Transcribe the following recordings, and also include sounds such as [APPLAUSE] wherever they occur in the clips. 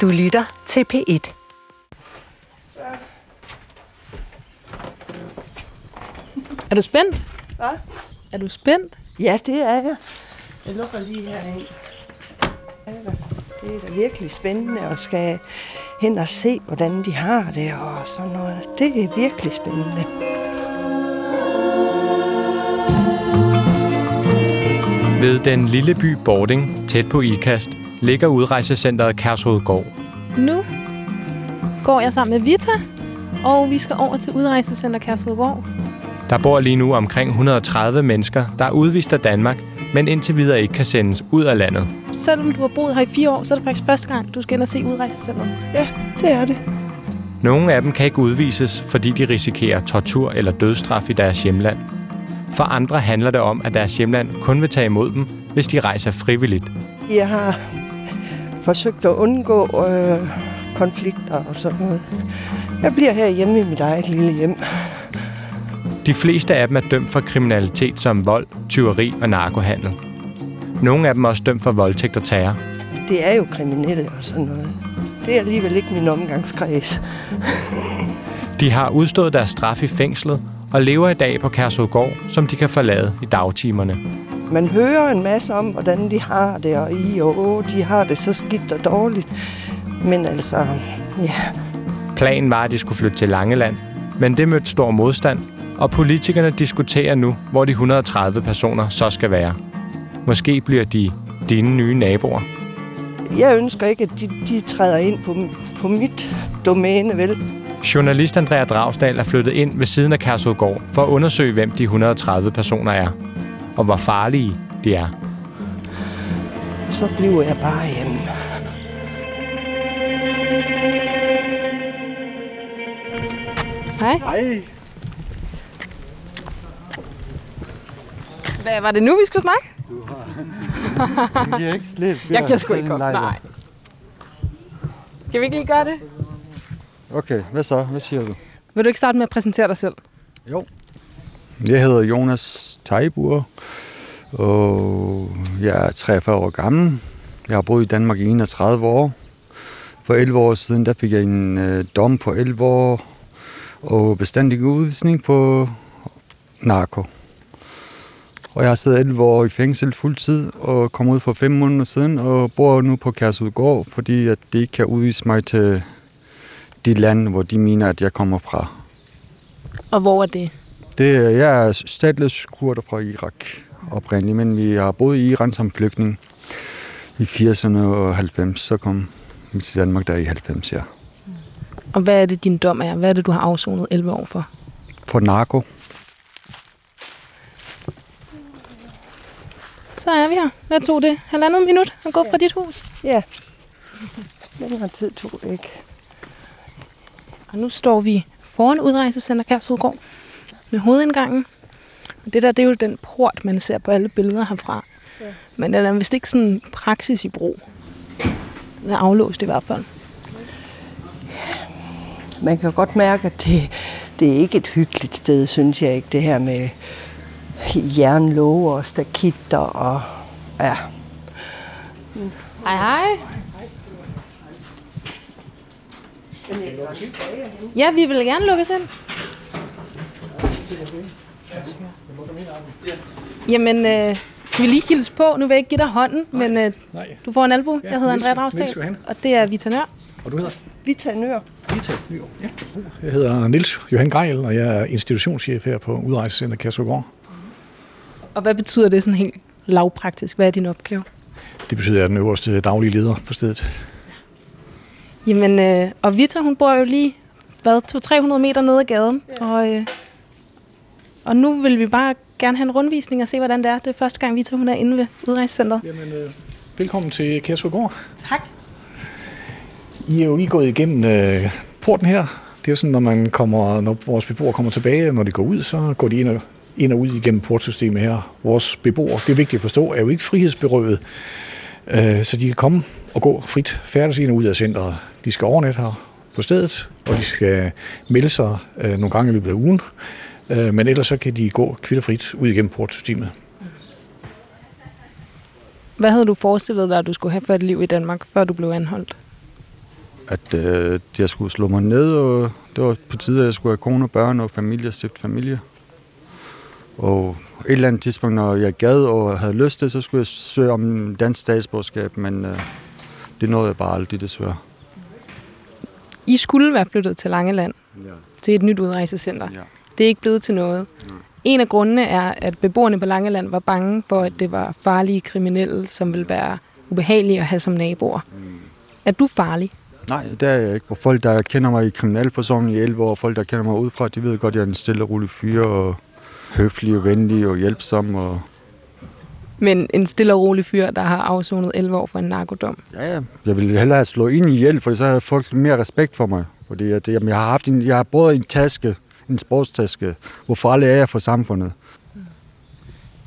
Du lytter til P1. [LAUGHS] Er du spændt? Hvad? Er du spændt? Ja, det er jeg. Jeg lukker lige herind. Det er da virkelig spændende at skal hen og se, hvordan de har det og sådan noget. Det er virkelig spændende. Ved den lille by Bording, tæt på Ikast, ligger udrejsecenteret Kærshovedgård. Nu går jeg sammen med Vita, og vi skal over til Udrejsecenter Kærshovedgård. Der bor lige nu omkring 130 mennesker, der er udvist af Danmark, men indtil videre ikke kan sendes ud af landet. Selvom du har boet her i fire år, så er det faktisk første gang, du skal ind og se Udrejsecenteret. Ja, det er det. Nogle af dem kan ikke udvises, fordi de risikerer tortur eller dødsstraf i deres hjemland. For andre handler det om, at deres hjemland kun vil tage imod dem, hvis de rejser frivilligt. Jeg har forsøgt at undgå øh, konflikter og sådan noget. Jeg bliver her hjemme i mit eget lille hjem. De fleste af dem er dømt for kriminalitet som vold, tyveri og narkohandel. Nogle af dem er også dømt for voldtægt og terror. Det er jo kriminelle og sådan noget. Det er alligevel ikke min omgangskreds. De har udstået deres straf i fængslet og lever i dag på Kærshovedgård, som de kan forlade i dagtimerne. Man hører en masse om, hvordan de har det, og I og å, de har det så skidt og dårligt. Men altså, ja, Planen var, at de skulle flytte til Langeland, men det mødte stor modstand, og politikerne diskuterer nu, hvor de 130 personer så skal være. Måske bliver de dine nye naboer. jeg ønsker ikke, at de, de træder ind på, på mit domæne, vel? Journalist Andrea Dragsdal er flyttet ind ved siden af Kærshovedgård for at undersøge, hvem de 130 personer er, og hvor farlige de er. Så bliver jeg bare hjemme. Hej. Hej. Hvad var det nu, vi skulle snakke? Vi kan ikke slippe. Jeg kan sgu ikke op. Nej. Kan vi ikke lige gøre det? Okay, hvad så? Hvad siger du? Vil du ikke starte med at præsentere dig selv? Jo. Jeg hedder Jonas Teibur, og jeg er 43 år gammel. Jeg har boet i Danmark i 31 år. For 11 år siden der fik jeg en øh, dom på 11 år og bestandig udvisning på narko. Og jeg har siddet 11 år i fængsel fuldtid og kom ud for 5 måneder siden og bor nu på Kærsudgård, fordi at de ikke kan udvise mig til de lande, hvor de mener, at jeg kommer fra. Og hvor er det? Det, er- jeg er statsløs kurder fra Irak oprindeligt, men vi har boet i Iran som flygtning i 80'erne og 90. Så kom vi til Danmark der i 90, ja. Og hvad er det, din dom er? Hvad er det, du har afsonet 11 år for? For narko. Så er vi her. Hvad tog det? Halvandet minut at gå fra dit hus? Ja. Længere tid tog ikke. Og nu står vi foran udrejsecenter Kærshovedgård med hovedindgangen. Og det der, det er jo den port, man ser på alle billeder herfra. Ja. Men den er vist ikke sådan praksis i brug. Den er aflåst i hvert fald. Man kan godt mærke, at det, det er ikke et hyggeligt sted, synes jeg ikke. Det her med jernlåge og stakitter og... Ja, Hej, hej. Ja, vi vil gerne lukkes ind. Jamen, øh, skal vi lige hilse på? Nu vil jeg ikke give dig hånden, men øh, Nej. du får en albu. Jeg hedder Andrea Johan. og det er Vitanør. Og du hedder? vi tager nør. Vita Nygaard. Ja. Jeg hedder Nils Johan Geil, og jeg er institutionschef her på Udrejsecenter Kærsøgård. Og hvad betyder det sådan helt lavpraktisk? Hvad er din opgave? Det betyder, at jeg er den øverste daglige leder på stedet. Jamen, øh, og Vita, hun bor jo lige, hvad, 200-300 meter nede ad gaden. Ja. Og, øh, og nu vil vi bare gerne have en rundvisning og se, hvordan det er. Det er første gang, Vita, hun er inde ved udrejsecenteret. Jamen, øh, velkommen til Kærsøgård. Tak. I er jo lige gået igennem øh, porten her. Det er jo sådan, når, man kommer, når vores beboere kommer tilbage, når de går ud, så går de ind og, ind og ud igennem portsystemet her. Vores beboere, det er vigtigt at forstå, er jo ikke frihedsberøvet, øh, så de kan komme og gå frit, færdes ind og ud af centret. De skal overnatte her på stedet, og de skal melde sig øh, nogle gange i løbet af ugen. Øh, men ellers så kan de gå kvitterfrit ud igennem portsystemet. Hvad havde du forestillet dig, at du skulle have for et liv i Danmark, før du blev anholdt? at øh, jeg skulle slå mig ned, og det var på tide, at jeg skulle have kone og børn og familie, stifte familie. Og et eller andet tidspunkt, når jeg gad og havde lyst til, så skulle jeg søge om dansk statsborgerskab, men øh, det nåede jeg bare aldrig, desværre. I skulle være flyttet til Langeland, Ja. til et nyt udrejsecenter. Ja. Det er ikke blevet til noget. En af grundene er, at beboerne på Langeland var bange for, at det var farlige kriminelle, som ville være ubehagelige at have som naboer. Er du farlig? Nej, det er jeg ikke. Og folk, der kender mig i kriminalforsorgen i 11 år, og folk, der kender mig udefra, de ved godt, at jeg er en stille og rolig fyr, og høflig og venlig og hjælpsom. Og... Men en stille og rolig fyr, der har afsonet 11 år for en narkodom. Ja, ja. Jeg ville hellere have slået ind i hjælp, for så havde folk mere respekt for mig. Fordi at, jamen, jeg har haft en, jeg har både en taske, en sportstaske, hvor farlig er jeg for samfundet.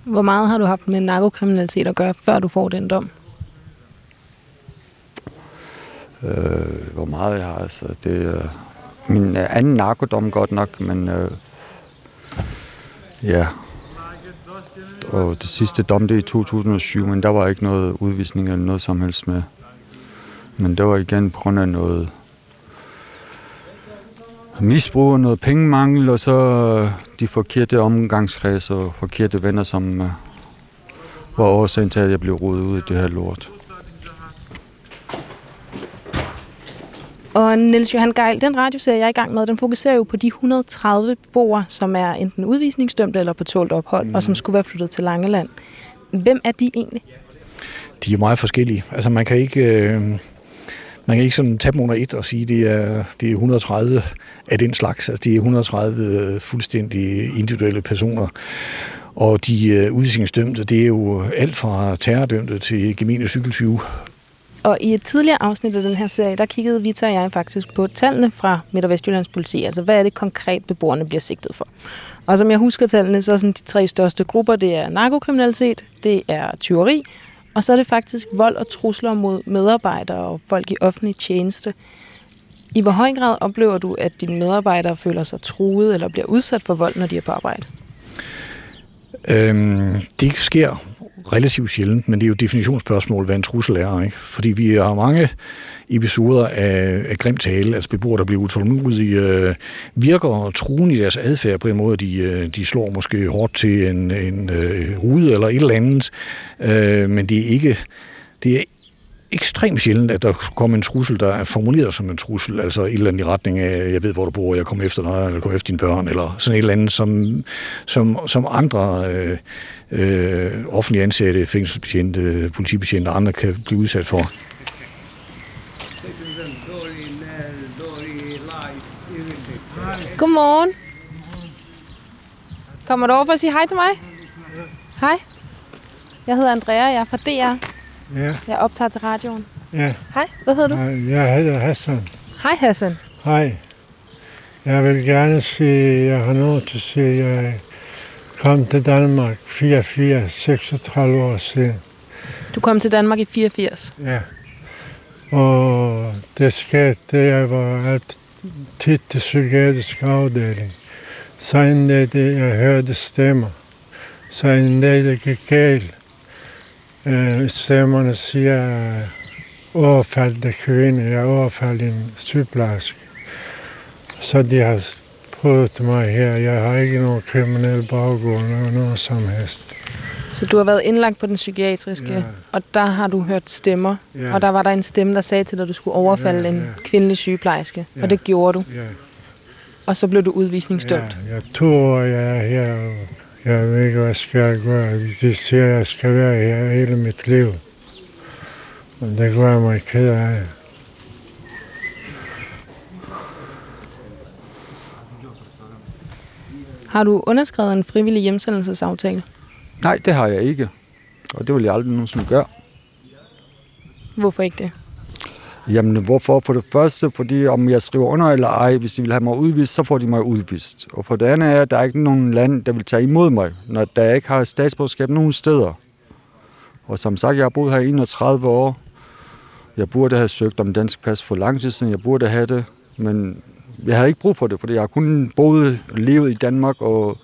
Hvor meget har du haft med narkokriminalitet at gøre, før du får den dom? Øh, hvor meget jeg har, altså. Det er min øh, anden narkodom godt nok, men øh, ja. Og det sidste dom, det er i 2007, men der var ikke noget udvisning eller noget som helst med. Men det var igen på grund af noget misbrug og noget pengemangel, og så øh, de forkerte omgangskreds og forkerte venner, som øh, var årsagen til, at jeg blev rodet ud i det her lort. Og Niels Johan Geil, den radioserie, jeg er i gang med, den fokuserer jo på de 130 beboere, som er enten udvisningsdømte eller på tålt ophold, mm. og som skulle være flyttet til Langeland. Hvem er de egentlig? De er meget forskellige. Altså man kan ikke... Øh, man kan ikke sådan tage dem under et og sige, at det er, det er 130 af den slags. Altså, det er 130 øh, fuldstændig individuelle personer. Og de øh, udvisningsdømte, det er jo alt fra terrordømte til gemene cykeltyve. Og i et tidligere afsnit af den her serie, der kiggede Vita og jeg faktisk på tallene fra Midt- og Vestjyllands politi. Altså, hvad er det konkret, beboerne bliver sigtet for? Og som jeg husker tallene, så er sådan de tre største grupper, det er narkokriminalitet, det er tyveri, og så er det faktisk vold og trusler mod medarbejdere og folk i offentlig tjeneste. I hvor høj grad oplever du, at dine medarbejdere føler sig truet eller bliver udsat for vold, når de er på arbejde? Øhm, det sker relativt sjældent, men det er jo et definitionsspørgsmål, hvad en trussel er. Ikke? Fordi vi har mange episoder af, af grimt tale, altså beboere, der bliver utålmodige, øh, virker truende i deres adfærd på en måde, de, øh, de slår måske hårdt til en, en øh, rude eller et eller andet, øh, men det er ikke det er ekstremt sjældent, at der kommer en trussel, der er formuleret som en trussel, altså et eller andet i retning af, jeg ved, hvor du bor, jeg kommer efter dig, eller kommer efter dine børn, eller sådan et eller andet, som, som, som andre øh, øh, offentlige ansatte, fængselsbetjente, politibetjente og andre kan blive udsat for. Godmorgen. Kommer du over for at sige hej til mig? Hej. Jeg hedder Andrea, jeg er fra DR. Ja, Jeg optager til radioen. ja. Hej, hvad hedder du? Jeg hedder Hassan. Hej Hassan. Hej. Jeg vil gerne sige, jeg har noget til at sige, jeg kom til Danmark 44, 36 år siden. Du kom til Danmark i 84. Ja. Og det skete, det jeg var alt tit til psykiatrisk afdeling. Så en dag, jeg hørte stemmer. Så en dag, det gik galt. Øh, stemmerne siger, overfaldte kvinde, jeg overfaldt en sygeplejerske. Så de har prøvet mig her. Jeg har ikke nogen kriminel baggrund eller noget som helst. Så du har været indlagt på den psykiatriske, Ja. og der har du hørt stemmer. Ja. Og der var der en stemme, der sagde til dig, at du skulle overfalde Ja, en ja. kvindelig sygeplejerske. Ja. Og det gjorde du. Ja. Og så blev du udvisningsdømt. Ja, jeg to år, jeg er her, jeg ved ikke, hvad skal jeg gøre. De siger, at jeg skal være her hele mit liv. Og det gør mig ked af. Har du underskrevet en frivillig hjemsendelsesaftale? Nej, det har jeg ikke. Og det vil jeg aldrig nogensinde gøre. Hvorfor ikke det? Jamen, hvorfor? For det første, fordi om jeg skriver under eller ej, hvis de vil have mig udvist, så får de mig udvist. Og for det andet er, at der er ikke nogen land, der vil tage imod mig, når der ikke har statsborgerskab nogen steder. Og som sagt, jeg har boet her i 31 år. Jeg burde have søgt om dansk pas for lang tid siden. Jeg burde have det, men jeg havde ikke brug for det, fordi jeg har kun boet og levet i Danmark og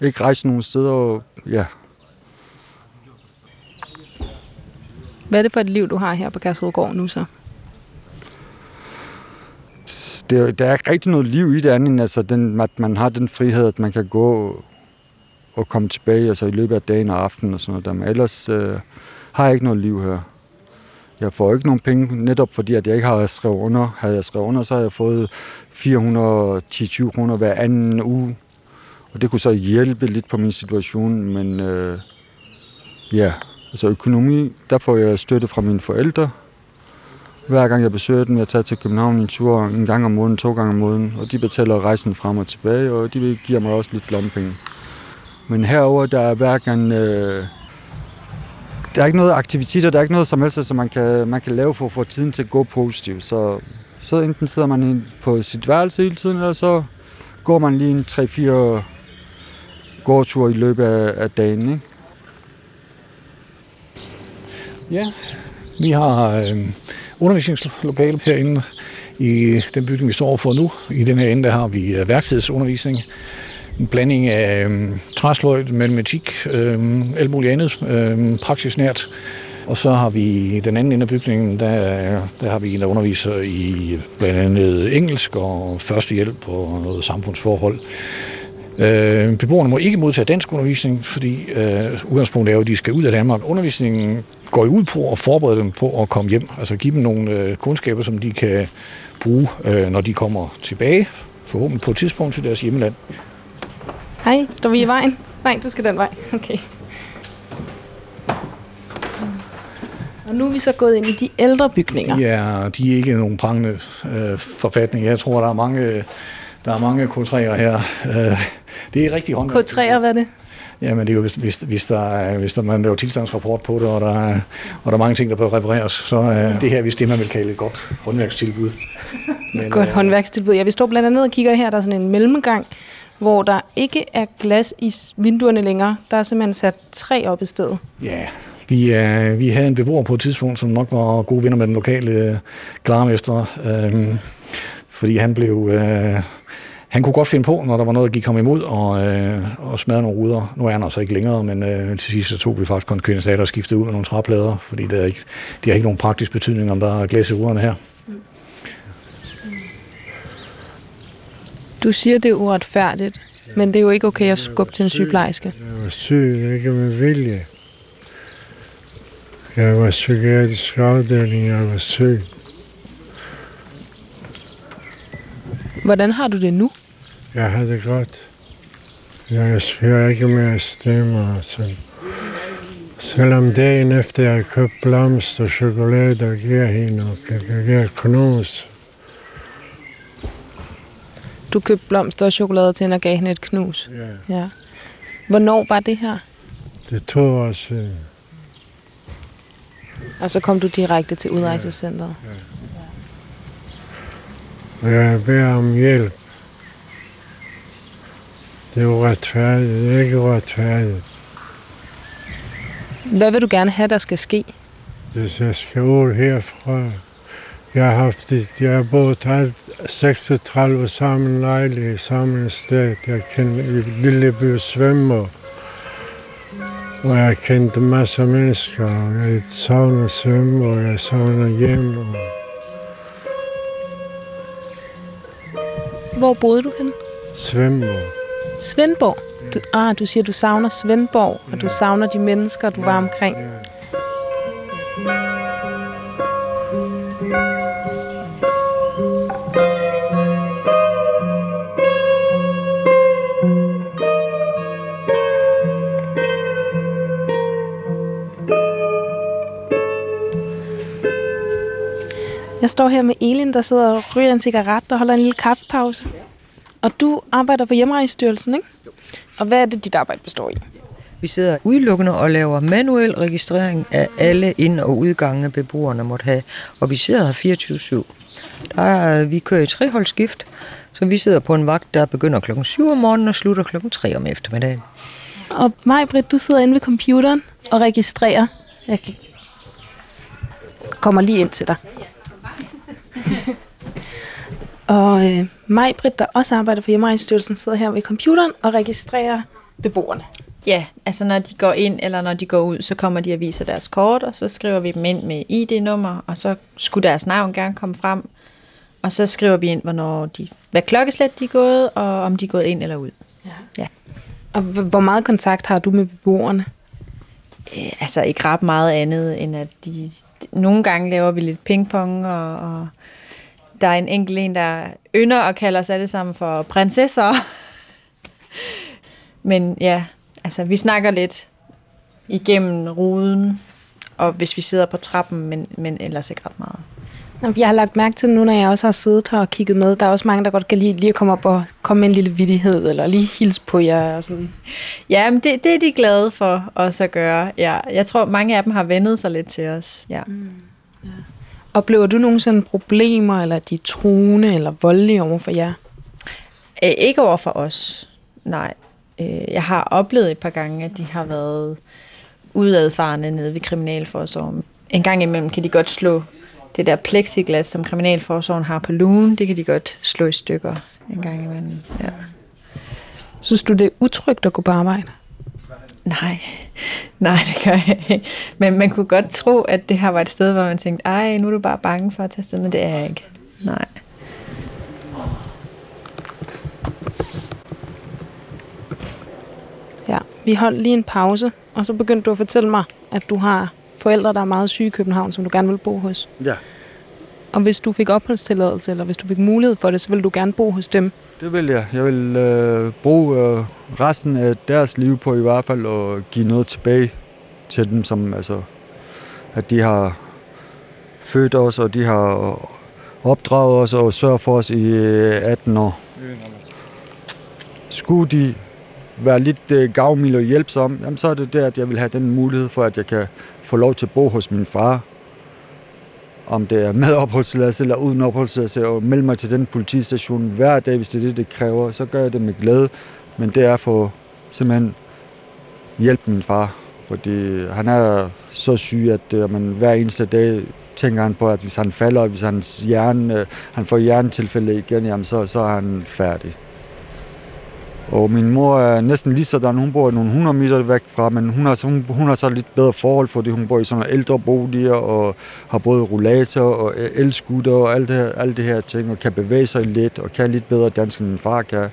ikke rejst nogen steder. Og, ja, Hvad er det for et liv, du har her på Kærshovedgård nu så? Det, der er ikke rigtig noget liv i det andet, end altså den, at man har den frihed, at man kan gå og komme tilbage altså i løbet af dagen og aftenen og sådan noget. Der. Men ellers øh, har jeg ikke noget liv her. Jeg får ikke nogen penge, netop fordi at jeg ikke har skrevet under. Havde jeg skrevet under, så havde jeg fået 410-20 kroner hver anden uge. Og det kunne så hjælpe lidt på min situation, men øh, ja, altså økonomi, der får jeg støtte fra mine forældre. Hver gang jeg besøger dem, jeg tager til København en tur en gang om måneden, to gange om måneden, og de betaler rejsen frem og tilbage, og de giver mig også lidt lommepenge. Men herover der er hverken... Øh, der er ikke noget aktiviteter, der er ikke noget som helst, som man kan, man kan lave for at få tiden til at gå positivt. Så, så enten sidder man på sit værelse hele tiden, eller så går man lige en 3-4 gårdture i løbet af, af dagen. Ikke? Ja, vi har øh, undervisningslokale herinde i den bygning, vi står for nu. I den her ende der har vi øh, værkstedsundervisning en blanding af øh, træsløjt, matematik, øh, alt muligt andet, øh, praksisnært. Og så har vi den anden ende af bygningen, der, der har vi en, der underviser i blandt andet engelsk og førstehjælp og noget samfundsforhold. Øh, beboerne må ikke modtage dansk undervisning, fordi øh, udgangspunktet er jo, at de skal ud af Danmark. Undervisningen går ud på at forberede dem på at komme hjem, altså give dem nogle øh, kundskaber, som de kan bruge, øh, når de kommer tilbage, forhåbentlig på et tidspunkt til deres hjemland. Hej, står vi i vejen? Nej, du skal den vej. Okay. Og nu er vi så gået ind i de ældre bygninger. De er, de er ikke nogen prangende øh, forfatning. Jeg tror, der er mange, der er mange K3'er her. Øh, det er rigtig håndværk. K3'er, hvad er det? Jamen, det er jo, hvis, hvis, hvis, der, er, hvis der, man laver tilstandsrapport på det, og der, er, og der er mange ting, der bør repareres, så er øh, det her, hvis det, man vil kalde et godt håndværkstilbud. [LAUGHS] Men, godt øh, håndværkstilbud. Ja, vi står blandt andet og kigger her, der er sådan en mellemgang, hvor der ikke er glas i vinduerne længere. Der er simpelthen sat træ op i stedet. Ja, vi, øh, vi havde en beboer på et tidspunkt, som nok var gode venner med den lokale øh, klarmester, øh, fordi han blev... Øh, han kunne godt finde på, når der var noget, der gik ham imod, og, øh, og smadre nogle ruder. Nu er han altså ikke længere, men øh, til sidst så tog vi faktisk konsekvensen af det og skiftede ud med nogle træplader, fordi det, er ikke, det har ikke nogen praktisk betydning, om der er glas i ruderne her. Du siger, det er uretfærdigt, men det er jo ikke okay at skubbe til en sygeplejerske. Jeg var syg, ikke med vilje. Jeg var psykiatrisk afdeling, jeg var syg. Hvordan har du det nu? Jeg har det godt. Jeg hører ikke mere stemmer. Så. Selvom dagen efter jeg har købt blomster og chokolade og giver hende og giver knus, du købte blomster og chokolade til hende og gav hende et knus? Ja. ja. Hvornår var det her? Det to år siden. Og så kom du direkte til udrejsecenteret? Ja. ja. Jeg beder om hjælp. Det er uretfærdigt. Det er ikke uretfærdigt. Hvad vil du gerne have, der skal ske? Det jeg skal ud herfra. Jeg har haft jeg har boet alt 36 sammen lejlighed, sammen sted. Jeg kendte Lilleby Svømmer. Og jeg kendte masser af mennesker. Jeg savner svømme, og jeg savner hjem. Og... Hvor boede du hen? Svendborg. Svendborg? Du, ah, du siger, du savner Svendborg, og ja. du savner de mennesker, du ja, var omkring. Ja. Jeg står her med Elin, der sidder og ryger en cigaret og holder en lille kaffepause. Og du arbejder for Hjemrejsstyrelsen, ikke? Og hvad er det, dit arbejde består i? Vi sidder udelukkende og laver manuel registrering af alle ind- og udgange beboerne måtte have. Og vi sidder her 24-7. Der er, vi kører i treholdsskift, så vi sidder på en vagt, der begynder klokken 7 om morgenen og slutter klokken 3 om eftermiddagen. Og mig, Britt, du sidder inde ved computeren og registrerer. Jeg kommer lige ind til dig. [LAUGHS] og øh, mig, Britt, der også arbejder for Hjemrejsstyrelsen, sidder her ved computeren og registrerer beboerne. Ja, altså når de går ind eller når de går ud, så kommer de og viser deres kort, og så skriver vi dem ind med ID-nummer, og så skulle deres navn gerne komme frem. Og så skriver vi ind, hvornår de, hvad klokkeslæt de er gået, og om de er gået ind eller ud. Og h- hvor meget kontakt har du med beboerne? Øh, altså ikke ret meget andet, end at de... Nogle gange laver vi lidt pingpong, og, og der er en enkelt en, der ynder og kalder os alle sammen for prinsesser. [LAUGHS] Men ja, altså vi snakker lidt igennem ruden, og hvis vi sidder på trappen, men, men ellers ikke ret meget. Jeg har lagt mærke til nu, når jeg også har siddet her og kigget med, der er også mange, der godt kan lide lige at komme op og komme med en lille vittighed, eller lige hilse på jer og sådan. Ja, men det, det er de glade for os at gøre. Ja, jeg tror, mange af dem har vendet sig lidt til os. Ja. Oplever du nogensinde problemer, eller er de truende eller voldelige over for jer? Øh, ikke over for os, nej. Jeg har oplevet et par gange, at de har været udadfarende nede ved Kriminalforsorgen. En gang imellem kan de godt slå det der plexiglas, som Kriminalforsorgen har på lugen, det kan de godt slå i stykker en gang imellem. Ja. Synes du, det er utrygt at gå på arbejde? Nej, nej, det gør jeg ikke. Men man kunne godt tro, at det her var et sted, hvor man tænkte, ej, nu er du bare bange for at tage sted, men det er jeg ikke. Nej. Ja, vi holdt lige en pause, og så begyndte du at fortælle mig, at du har forældre, der er meget syge i København, som du gerne vil bo hos. Ja, Og hvis du fik opholdstilladelse, eller hvis du fik mulighed for det, så ville du gerne bo hos dem. det vil jeg. Jeg vil øh, bruge øh, resten af deres liv på i hvert fald at give noget tilbage til dem, som altså, at de har født os, og de har opdraget os og sørget for os i øh, 18 år. Skulle de være lidt øh, gavmild og hjælpsom, jamen, så er det der, at jeg vil have den mulighed for, at jeg kan få lov til at bo hos min far. Om det er med opholdstilladelse eller uden opholdstilladelse, og melde mig til den politistation hver dag, hvis det er det, det kræver, så gør jeg det med glæde. Men det er for simpelthen hjælpe min far, fordi han er så syg, at øh, man hver eneste dag tænker han på, at hvis han falder, og hvis hans hjerne, øh, han får hjernetilfælde igen, jamen så, så er han færdig. Og min mor er næsten lige sådan, hun bor nogle 100 meter væk fra, men hun har, så- hun, hun har så lidt bedre forhold, fordi hun bor i sådan nogle ældre boliger, og har både rollator og elskutter og alt det, her, alt det her ting, og kan bevæge sig lidt, og kan lidt bedre dansk, end min far kan.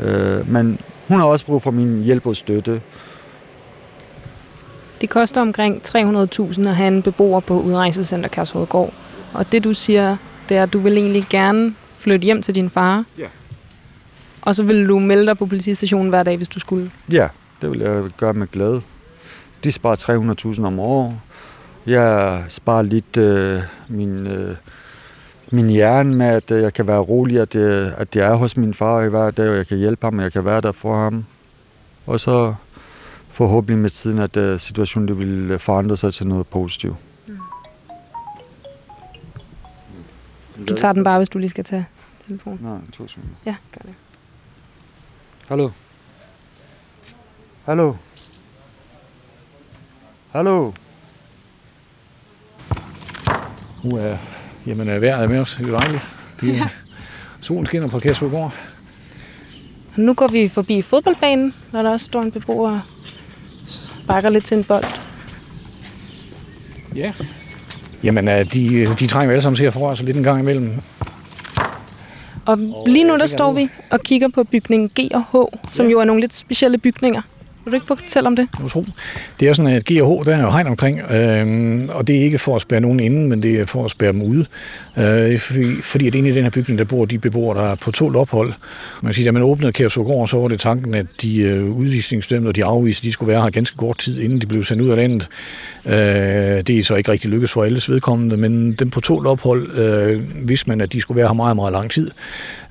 Øh, men hun har også brug for min hjælp og støtte. Det koster omkring 300.000 at have en beboer på udrejsecenter Kærshovedgård. Og det du siger, det er, at du vil egentlig gerne flytte hjem til din far. Ja. Og så vil du melde dig på politistationen hver dag, hvis du skulle. Ja, det vil jeg gøre med glæde. De sparer 300.000 om året. Jeg sparer lidt øh, min, øh, min hjerne med, at øh, jeg kan være rolig, at, øh, at jeg er hos min far i hver dag, og jeg kan hjælpe ham, og jeg kan være der for ham. Og så forhåbentlig med tiden, at øh, situationen det vil øh, forandre sig til noget positivt. Du tager den bare, hvis du lige skal tage telefonen. Nej, to sekunder. Ja, gør det. Hallo? Hallo? Hallo? Nu er, jamen, er vejret med os. Det er dejligt. Det er, solen skinner på Kærshovedgård. Og nu går vi forbi fodboldbanen, hvor der også står en beboer og bakker lidt til en bold. Ja. Jamen, de, de trænger alle sammen til at forrøre sig lidt en gang imellem. Og lige nu der står vi og kigger på bygningen G og H, som jo er nogle lidt specielle bygninger. Vil du ikke fortælle om det? Jeg tror. Det er sådan, at GH, der er jo hegn omkring, øh, og det er ikke for at spære nogen inden, men det er for at spære dem ude. Øh, fordi, fordi at inde i den her bygning, der bor de beboere, der er på tålt ophold. Man kan sige, da man åbnede Kærshovedgård, så var det tanken, at de øh, udvisningsdømte og de afviste, de skulle være her ganske kort tid, inden de blev sendt ud af landet. Øh, det er så ikke rigtig lykkedes for alles vedkommende, men dem på tålt ophold øh, vidste man, at de skulle være her meget, meget lang tid.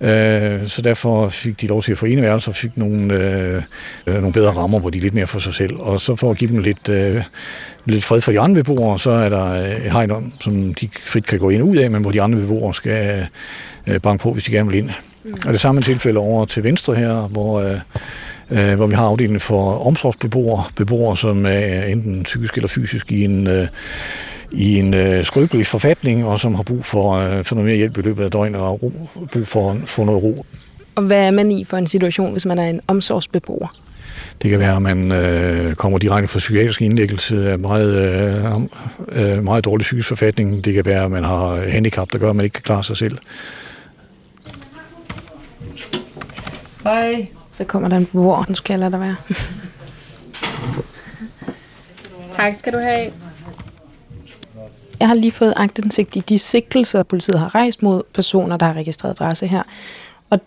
Øh, så derfor fik de lov til at få eneværelser og fik nogle, øh, øh, nogle bedre rammer, hvor de er lidt mere for sig selv. Og så for at give dem lidt, øh, lidt fred for de andre beboere, så er der øh, et hegn om, som de frit kan gå ind og ud af, men hvor de andre beboere skal øh, banke på, hvis de gerne vil ind. Mm. Og det samme tilfælde over til venstre her, hvor, øh, øh, hvor vi har afdelingen for omsorgsbeboere, beboere, som er enten psykisk eller fysisk i en, øh, i en øh, skrøbelig forfatning, og som har brug for, øh, for noget mere hjælp i løbet af døgnet, og ro, brug for, for noget ro. Og hvad er man i for en situation, hvis man er en omsorgsbeboer? Det kan være, at man øh, kommer direkte fra psykiatrisk indlæggelse af meget, øh, øh, meget dårlig psykisk forfatning. Det kan være, at man har handicap, der gør, at man ikke kan klare sig selv. Hej. Så kommer der en beboer, nu skal jeg lade dig være. Tak skal du have. Jeg har lige fået agtindsigt i de sigtelser, politiet har rejst mod personer, der har registreret adresse her. Og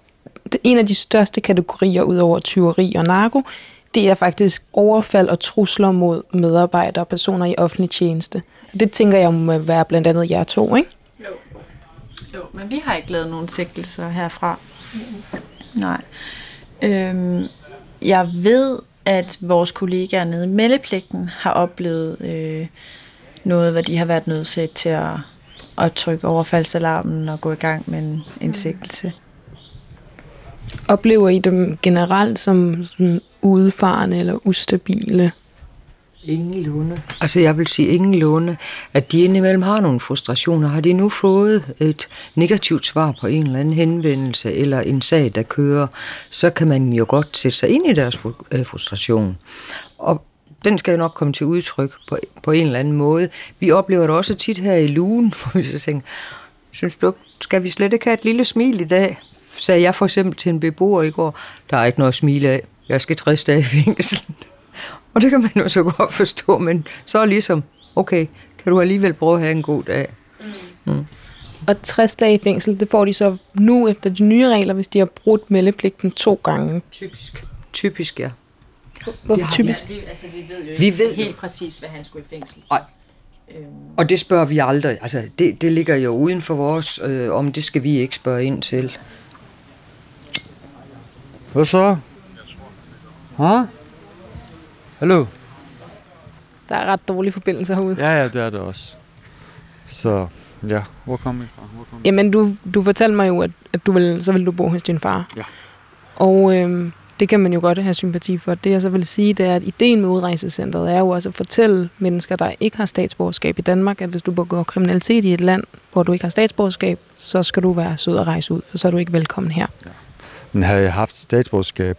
det, en af de største kategorier, ud over tyveri og narko, det er faktisk overfald og trusler mod medarbejdere og personer i offentlig tjeneste. Og det tænker jeg må være blandt andet jer to, ikke? Jo, men vi har ikke lavet nogen sigtelser herfra. Nej. Øhm, jeg ved, at vores kollegaer nede i meldepligten har oplevet øh, noget, hvor de har været nødsaget til at, at trykke overfaldsalarmen og gå i gang med en, en sigtelse. Oplever I dem generelt som sådan udfarende eller ustabile? Ingen lunde. Altså jeg vil sige ingen lunde, at de indimellem har nogle frustrationer. Har de nu fået et negativt svar på en eller anden henvendelse eller en sag, der kører, så kan man jo godt sætte sig ind i deres øh, frustration. Og den skal jo nok komme til udtryk på, på en eller anden måde. Vi oplever det også tit her i lugen, [LAUGHS] hvor vi så tænker, synes du, skal vi slet ikke have et lille smil i dag? Sagde jeg for eksempel til en beboer i går, der er ikke noget at smile af. Jeg skal 60 dage i fængsel. [LAUGHS] Og det kan man jo så godt forstå, men så er ligesom, okay, kan du alligevel prøve at have en god dag? Og 60 dage i fængsel, det får de så nu efter de nye regler, hvis de har brudt meldepligten to gange. Typisk. Typisk, ja. Hvorfor Ja, typisk? vi, altså, vi ved jo Vi ikke ved- helt præcis, hvad han skulle i fængsel. Ej. Øhm, Og det spørger vi aldrig. Altså, det, det ligger jo uden for vores, øh, om det skal vi ikke spørge ind til. Hvad så? Huh? Hallo? Der er ret dårlige forbindelser herude. Ja, ja, det er det også. Så, ja. Hvor kom I fra? Hvor kom I? Jamen, du, du fortalte mig jo, at, at du vil, så vil du bo hos din far. Ja. Og øhm, det kan man jo godt have sympati for. Det jeg så vil sige, det er, at ideen med udrejsecentret er jo også at fortælle mennesker, der ikke har statsborgerskab i Danmark, at hvis du begår kriminalitet i et land, hvor du ikke har statsborgerskab, så skal du være sød og rejse ud, for så er du ikke velkommen her. Men havde jeg haft statsborgerskab,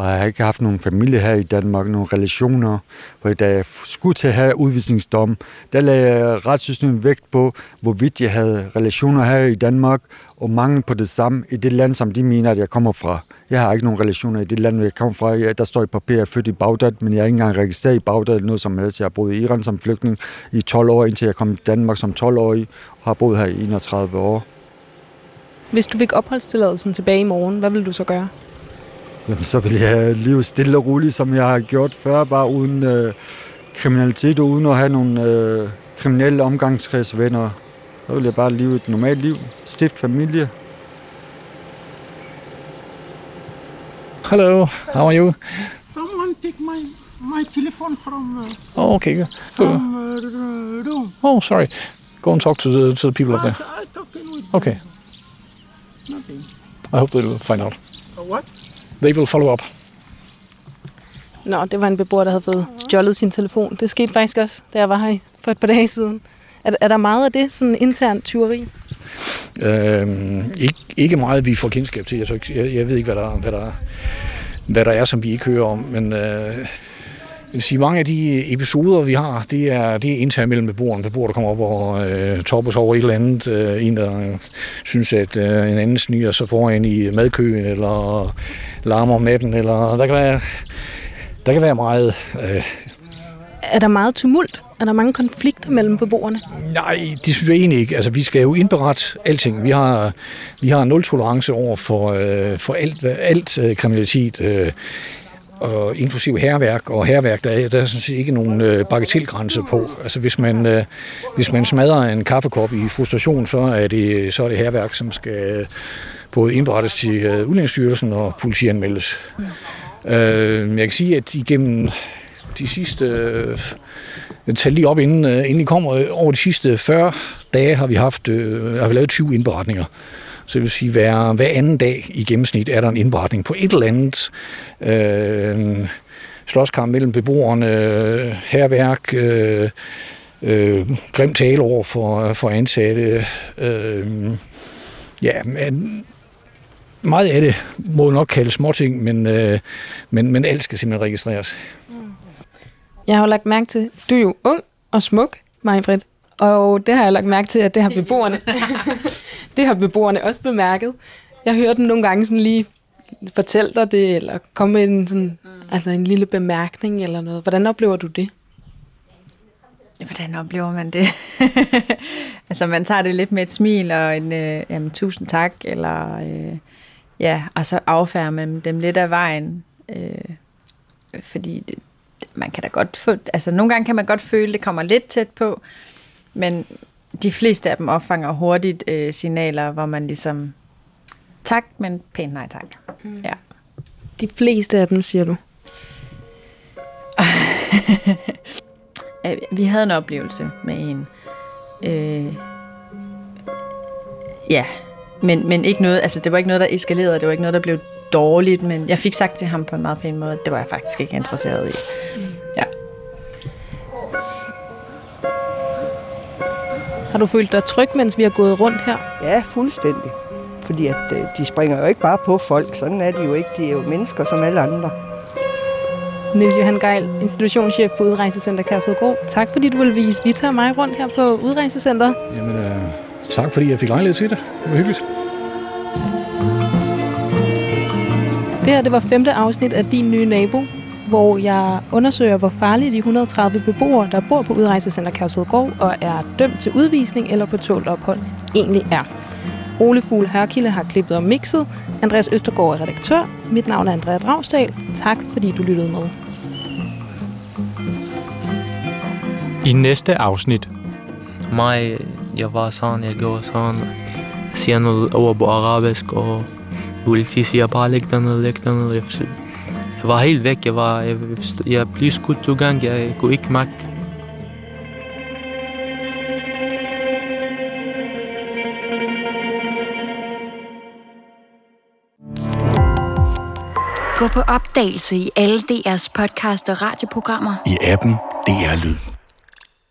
og jeg har ikke haft nogen familie her i Danmark, nogen relationer, for da jeg skulle til at have udvisningsdom, der lagde retssystemet vægt på, hvorvidt jeg havde relationer her i Danmark, og mangel på det samme i det land, som de mener, at jeg kommer fra. Jeg har ikke nogen relationer i det land, jeg kommer fra. Jeg, der står i papir, at jeg er født i Bagdad, men jeg er ikke engang registreret i Bagdad eller noget som helst. Jeg har boet i Iran som flygtning i 12 år, indtil jeg kom til Danmark som 12-årig, og har boet her i 31 år. Hvis du fik opholdstilladelsen tilbage i morgen, hvad vil du så gøre? Jamen, så vil jeg leve stille og roligt, som jeg har gjort før, bare uden øh, kriminalitet og uden at have nogle øh, kriminelle omgangskredsvenner. Så vil jeg bare leve et normalt liv, stift familie. Hello, how are you? Someone take my my telephone from uh, Oh, okay. From uh, room. Oh, sorry. Go and talk to the, to the people up there. I, I talking with Okay. nothing. I hope they'll find out. Uh, what? They will follow up. Nå, det var en beboer, der havde fået stjålet sin telefon. Det skete faktisk også, da jeg var her for et par dage siden. Er, er der meget af det, sådan internt tyveri? Øhm, ikke, ikke meget, vi får kendskab til. Jeg, tror ikke, jeg, jeg ved ikke, hvad der, hvad, der, hvad der er, som vi ikke hører om. Men øh, jeg vil sige, mange af de episoder, vi har, det er, det er internt mellem beboerne. Beboere, der kommer op og øh, topper over et eller andet. Øh, en, der øh, synes, at øh, en anden sniger sig foran i madkøen, eller larmer om natten. Eller, der, kan være, der kan være meget... Øh, Er der meget tumult? Er der mange konflikter mellem beboerne? Nej, det synes jeg egentlig ikke. Altså, vi skal jo indberette alting. Vi har, vi har nul tolerance over for, øh, for alt, alt øh, kriminalitet, øh, og inklusive herværk. Og herværk, der er, der er sådan set ikke nogen øh, bagatelgrænse på. Altså, hvis man, øh, hvis man smadrer en kaffekop i frustration, så er det, så er det herværk, som skal både indberettes til øh, Udlændingsstyrelsen og politianmeldes. Mm. Øh, jeg kan sige, at igennem de sidste... Øh, jeg lige op, inden, øh, inden I kommer. Over de sidste 40 dage har vi haft øh, har vi lavet 20 indberetninger. Så det vil sige, hver, hver anden dag i gennemsnit er der en indberetning på et eller andet øh, slåskamp mellem beboerne, herværk, øh, øh, grim tale over for, for ansatte. Øh, ja, men meget af det må nok kalde småting, men, øh, men, men alt skal simpelthen registreres. Jeg har jo lagt mærke til, du er jo ung og smuk, Majfred. Og det har jeg lagt mærke til, at det har beboerne, [LAUGHS] det har beboerne også bemærket. Jeg hører dem nogle gange sådan lige fortælle dig det, eller komme med en, sådan, mm. altså en lille bemærkning eller noget. Hvordan oplever du det? Hvordan oplever man det? [LAUGHS] altså man tager det lidt med et smil og en øh, jamen, tusind tak, eller øh, ja, og så affærder man dem lidt af vejen. Øh, fordi det, man kan da godt få, altså nogle gange kan man godt føle, det kommer lidt tæt på, men de fleste af dem opfanger hurtigt øh, signaler, hvor man ligesom, tak, men pænt nej tak. Mm. Ja. De fleste af dem, siger du? [LAUGHS] Vi havde en oplevelse med en. Øh, ja, men, men ikke noget, altså det var ikke noget, der eskalerede, det var ikke noget, der blev dårligt, men jeg fik sagt til ham på en meget pæn måde, at det var jeg faktisk ikke interesseret i. Ja. Har du følt dig tryg, mens vi har gået rundt her? Ja, fuldstændig. Fordi at, øh, de springer jo ikke bare på folk. Sådan er de jo ikke. De er jo mennesker som alle andre. Niels Johan Geil, institutionschef på Udrejsecenter Kærsødgård. Tak fordi du vil vise Vita og mig rundt her på Udrejsecenter. Jamen, øh, tak fordi jeg fik lejlighed til det. Det var hyggeligt. Det her det var femte afsnit af Din Nye Nabo, hvor jeg undersøger, hvor farlige de 130 beboere, der bor på Udrejsecenter Kærsødgård og er dømt til udvisning eller på tålt ophold, egentlig er. Ole Fugle Hørkilde har klippet og mixet. Andreas Østergaard er redaktør. Mit navn er Andrea Dragsdal. Tak fordi du lyttede med. I næste afsnit. Mig, jeg var sådan, jeg gjorde sådan. Jeg siger noget over på arabisk, og politiet siger bare, læg dig ned, læg dig ned. Jeg, jeg var helt væk, jeg, var, jeg, jeg blev skudt to gange, jeg kunne ikke mærke Gå på opdagelse i alle DR's podcast og radioprogrammer. I appen DR Lyd.